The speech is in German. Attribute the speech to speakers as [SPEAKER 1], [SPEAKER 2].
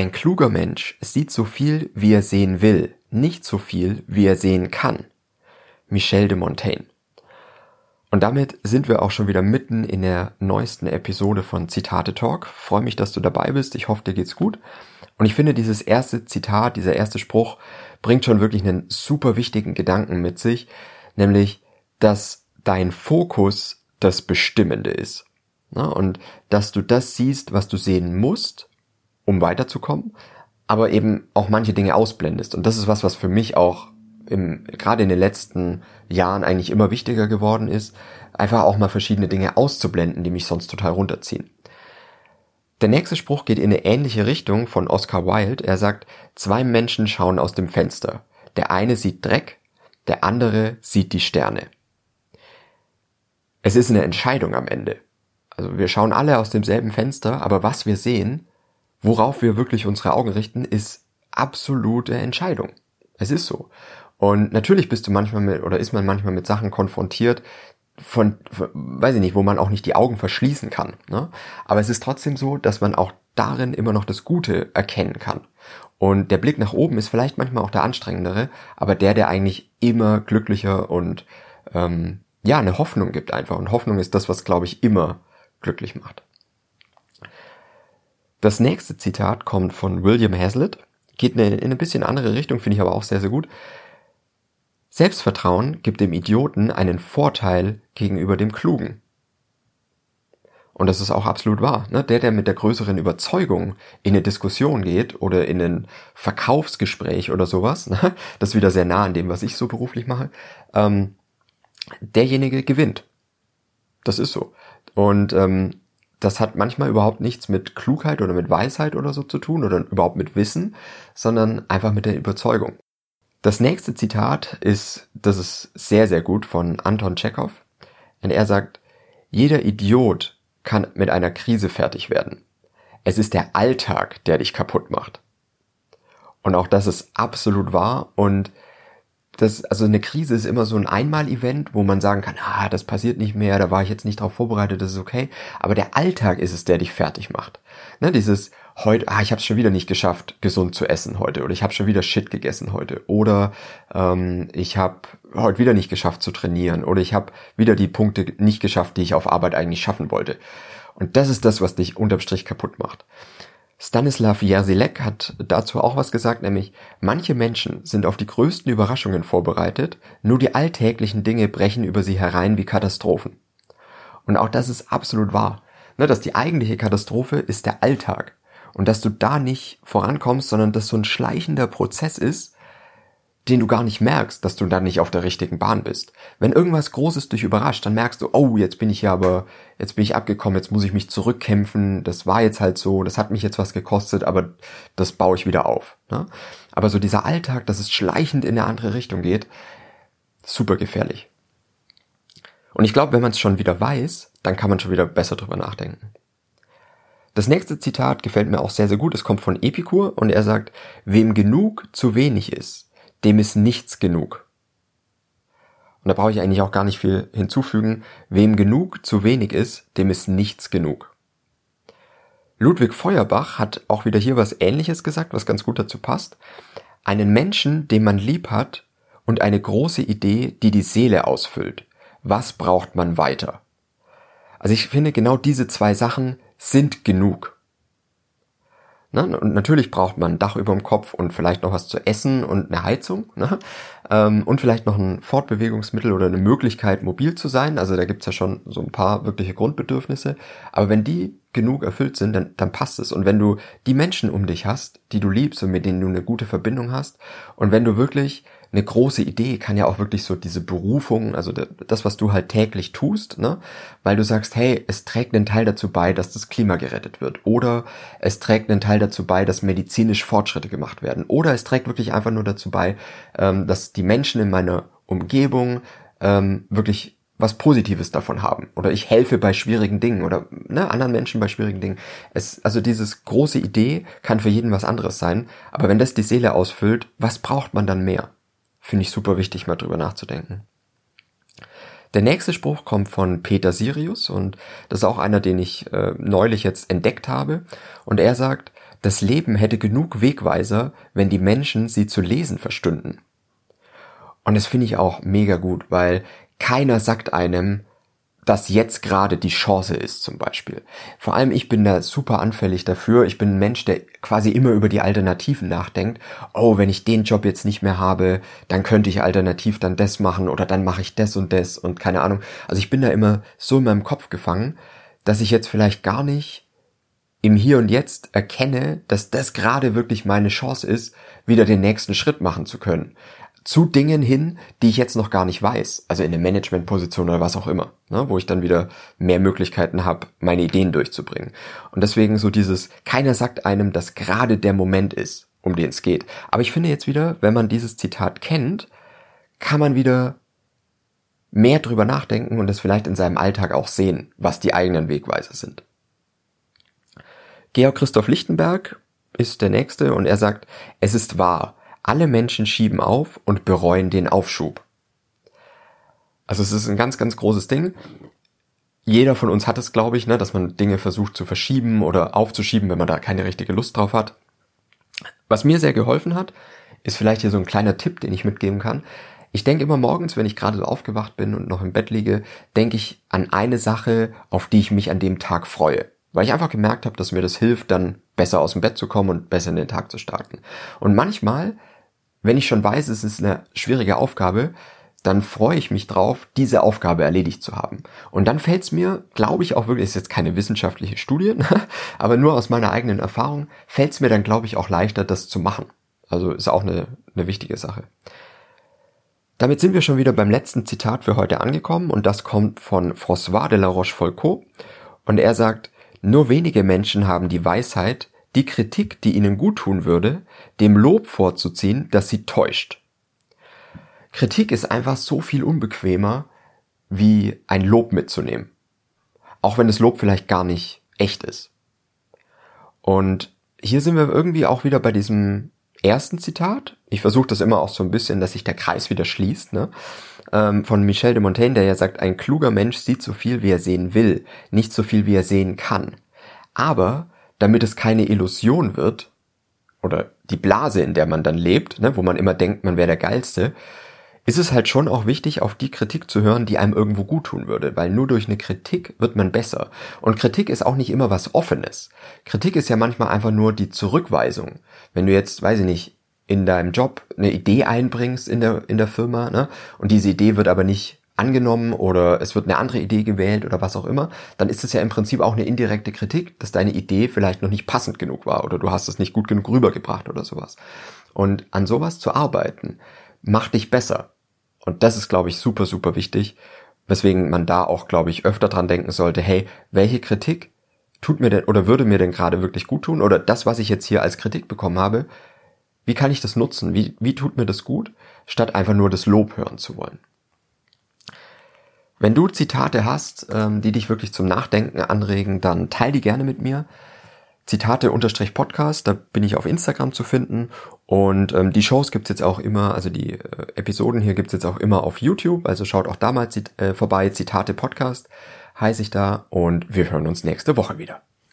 [SPEAKER 1] Ein kluger Mensch sieht so viel, wie er sehen will, nicht so viel, wie er sehen kann. Michel de Montaigne. Und damit sind wir auch schon wieder mitten in der neuesten Episode von Zitate Talk. Freue mich, dass du dabei bist. Ich hoffe, dir geht's gut. Und ich finde, dieses erste Zitat, dieser erste Spruch bringt schon wirklich einen super wichtigen Gedanken mit sich, nämlich, dass dein Fokus das Bestimmende ist. Und dass du das siehst, was du sehen musst, um weiterzukommen, aber eben auch manche Dinge ausblendest. Und das ist was, was für mich auch im, gerade in den letzten Jahren eigentlich immer wichtiger geworden ist, einfach auch mal verschiedene Dinge auszublenden, die mich sonst total runterziehen. Der nächste Spruch geht in eine ähnliche Richtung von Oscar Wilde. Er sagt, zwei Menschen schauen aus dem Fenster. Der eine sieht Dreck, der andere sieht die Sterne. Es ist eine Entscheidung am Ende. Also wir schauen alle aus demselben Fenster, aber was wir sehen, worauf wir wirklich unsere Augen richten, ist absolute Entscheidung. Es ist so. Und natürlich bist du manchmal mit, oder ist man manchmal mit Sachen konfrontiert, von, weiß ich nicht, wo man auch nicht die Augen verschließen kann. Ne? Aber es ist trotzdem so, dass man auch darin immer noch das Gute erkennen kann. Und der Blick nach oben ist vielleicht manchmal auch der anstrengendere, aber der, der eigentlich immer glücklicher und ähm, ja, eine Hoffnung gibt einfach. Und Hoffnung ist das, was, glaube ich, immer glücklich macht. Das nächste Zitat kommt von William Hazlitt, geht in eine, bisschen andere Richtung, finde ich aber auch sehr, sehr gut. Selbstvertrauen gibt dem Idioten einen Vorteil gegenüber dem Klugen. Und das ist auch absolut wahr. Ne? Der, der mit der größeren Überzeugung in eine Diskussion geht oder in ein Verkaufsgespräch oder sowas, ne? das ist wieder sehr nah an dem, was ich so beruflich mache, ähm, derjenige gewinnt. Das ist so. Und ähm, das hat manchmal überhaupt nichts mit Klugheit oder mit Weisheit oder so zu tun oder überhaupt mit Wissen, sondern einfach mit der Überzeugung. Das nächste Zitat ist, das ist sehr, sehr gut von Anton Tschechow. Und er sagt, jeder Idiot kann mit einer Krise fertig werden. Es ist der Alltag, der dich kaputt macht. Und auch das ist absolut wahr und das, also eine Krise ist immer so ein Einmal-Event, wo man sagen kann, ah, das passiert nicht mehr, da war ich jetzt nicht drauf vorbereitet, das ist okay. Aber der Alltag ist es, der dich fertig macht. Ne, dieses heute, ah, ich habe schon wieder nicht geschafft, gesund zu essen heute, oder ich habe schon wieder Shit gegessen heute, oder ähm, ich habe heute wieder nicht geschafft zu trainieren, oder ich habe wieder die Punkte nicht geschafft, die ich auf Arbeit eigentlich schaffen wollte. Und das ist das, was dich unterm Strich kaputt macht. Stanislav Jerzilek hat dazu auch was gesagt, nämlich manche Menschen sind auf die größten Überraschungen vorbereitet, nur die alltäglichen Dinge brechen über sie herein wie Katastrophen. Und auch das ist absolut wahr, ne, dass die eigentliche Katastrophe ist der Alltag und dass du da nicht vorankommst, sondern dass so ein schleichender Prozess ist, den du gar nicht merkst, dass du dann nicht auf der richtigen Bahn bist. Wenn irgendwas Großes dich überrascht, dann merkst du, oh, jetzt bin ich ja aber, jetzt bin ich abgekommen, jetzt muss ich mich zurückkämpfen, das war jetzt halt so, das hat mich jetzt was gekostet, aber das baue ich wieder auf. Ne? Aber so dieser Alltag, dass es schleichend in eine andere Richtung geht, super gefährlich. Und ich glaube, wenn man es schon wieder weiß, dann kann man schon wieder besser drüber nachdenken. Das nächste Zitat gefällt mir auch sehr, sehr gut. Es kommt von Epikur und er sagt, wem genug zu wenig ist, dem ist nichts genug. Und da brauche ich eigentlich auch gar nicht viel hinzufügen. Wem genug zu wenig ist, dem ist nichts genug. Ludwig Feuerbach hat auch wieder hier was Ähnliches gesagt, was ganz gut dazu passt. Einen Menschen, den man lieb hat und eine große Idee, die die Seele ausfüllt. Was braucht man weiter? Also ich finde, genau diese zwei Sachen sind genug. Ne? Und natürlich braucht man ein Dach über dem Kopf und vielleicht noch was zu essen und eine Heizung. Ne? Ähm, und vielleicht noch ein Fortbewegungsmittel oder eine Möglichkeit, mobil zu sein. Also da gibt's ja schon so ein paar wirkliche Grundbedürfnisse. Aber wenn die genug erfüllt sind, dann, dann passt es. Und wenn du die Menschen um dich hast, die du liebst und mit denen du eine gute Verbindung hast, und wenn du wirklich eine große Idee kann ja auch wirklich so diese Berufung, also das, was du halt täglich tust, ne? Weil du sagst, hey, es trägt einen Teil dazu bei, dass das Klima gerettet wird. Oder es trägt einen Teil dazu bei, dass medizinisch Fortschritte gemacht werden. Oder es trägt wirklich einfach nur dazu bei, ähm, dass die Menschen in meiner Umgebung ähm, wirklich was Positives davon haben. Oder ich helfe bei schwierigen Dingen oder ne, anderen Menschen bei schwierigen Dingen. Es, also dieses große Idee kann für jeden was anderes sein. Aber wenn das die Seele ausfüllt, was braucht man dann mehr? Finde ich super wichtig, mal drüber nachzudenken. Der nächste Spruch kommt von Peter Sirius und das ist auch einer, den ich äh, neulich jetzt entdeckt habe. Und er sagt, das Leben hätte genug Wegweiser, wenn die Menschen sie zu lesen verstünden. Und das finde ich auch mega gut, weil keiner sagt einem, dass jetzt gerade die Chance ist zum Beispiel. Vor allem ich bin da super anfällig dafür. Ich bin ein Mensch, der quasi immer über die Alternativen nachdenkt. Oh, wenn ich den Job jetzt nicht mehr habe, dann könnte ich alternativ dann das machen oder dann mache ich das und das und keine Ahnung. Also ich bin da immer so in meinem Kopf gefangen, dass ich jetzt vielleicht gar nicht im Hier und Jetzt erkenne, dass das gerade wirklich meine Chance ist, wieder den nächsten Schritt machen zu können zu Dingen hin, die ich jetzt noch gar nicht weiß. Also in eine Managementposition oder was auch immer, ne, wo ich dann wieder mehr Möglichkeiten habe, meine Ideen durchzubringen. Und deswegen so dieses, keiner sagt einem, dass gerade der Moment ist, um den es geht. Aber ich finde jetzt wieder, wenn man dieses Zitat kennt, kann man wieder mehr drüber nachdenken und das vielleicht in seinem Alltag auch sehen, was die eigenen Wegweise sind. Georg Christoph Lichtenberg ist der nächste und er sagt, es ist wahr, alle Menschen schieben auf und bereuen den Aufschub. Also es ist ein ganz, ganz großes Ding. Jeder von uns hat es, glaube ich, ne, dass man Dinge versucht zu verschieben oder aufzuschieben, wenn man da keine richtige Lust drauf hat. Was mir sehr geholfen hat, ist vielleicht hier so ein kleiner Tipp, den ich mitgeben kann. Ich denke immer morgens, wenn ich gerade so aufgewacht bin und noch im Bett liege, denke ich an eine Sache, auf die ich mich an dem Tag freue. Weil ich einfach gemerkt habe, dass mir das hilft, dann besser aus dem Bett zu kommen und besser in den Tag zu starten. Und manchmal wenn ich schon weiß, es ist eine schwierige Aufgabe, dann freue ich mich drauf, diese Aufgabe erledigt zu haben. Und dann fällt es mir, glaube ich, auch wirklich, ist jetzt keine wissenschaftliche Studie, aber nur aus meiner eigenen Erfahrung, fällt es mir dann, glaube ich, auch leichter, das zu machen. Also ist auch eine, eine wichtige Sache. Damit sind wir schon wieder beim letzten Zitat für heute angekommen und das kommt von François de la Rochefoucauld und er sagt, nur wenige Menschen haben die Weisheit, die Kritik, die ihnen guttun würde, dem Lob vorzuziehen, das sie täuscht. Kritik ist einfach so viel unbequemer, wie ein Lob mitzunehmen. Auch wenn das Lob vielleicht gar nicht echt ist. Und hier sind wir irgendwie auch wieder bei diesem ersten Zitat. Ich versuche das immer auch so ein bisschen, dass sich der Kreis wieder schließt, ne? Ähm, von Michel de Montaigne, der ja sagt, ein kluger Mensch sieht so viel, wie er sehen will, nicht so viel, wie er sehen kann. Aber damit es keine Illusion wird, oder die Blase, in der man dann lebt, ne, wo man immer denkt, man wäre der Geilste, ist es halt schon auch wichtig, auf die Kritik zu hören, die einem irgendwo gut tun würde, weil nur durch eine Kritik wird man besser. Und Kritik ist auch nicht immer was Offenes. Kritik ist ja manchmal einfach nur die Zurückweisung. Wenn du jetzt, weiß ich nicht, in deinem Job eine Idee einbringst in der, in der Firma, ne, und diese Idee wird aber nicht angenommen oder es wird eine andere Idee gewählt oder was auch immer, dann ist es ja im Prinzip auch eine indirekte Kritik, dass deine Idee vielleicht noch nicht passend genug war oder du hast es nicht gut genug rübergebracht oder sowas. Und an sowas zu arbeiten, macht dich besser. Und das ist, glaube ich, super, super wichtig, weswegen man da auch, glaube ich, öfter dran denken sollte, hey, welche Kritik tut mir denn oder würde mir denn gerade wirklich gut tun oder das, was ich jetzt hier als Kritik bekommen habe, wie kann ich das nutzen? Wie, wie tut mir das gut, statt einfach nur das Lob hören zu wollen? Wenn du Zitate hast, ähm, die dich wirklich zum Nachdenken anregen, dann teil die gerne mit mir. Zitate-Podcast, da bin ich auf Instagram zu finden. Und ähm, die Shows gibt's jetzt auch immer, also die äh, Episoden hier gibt's jetzt auch immer auf YouTube. Also schaut auch da mal äh, vorbei. Zitate Podcast heiße ich da. Und wir hören uns nächste Woche wieder.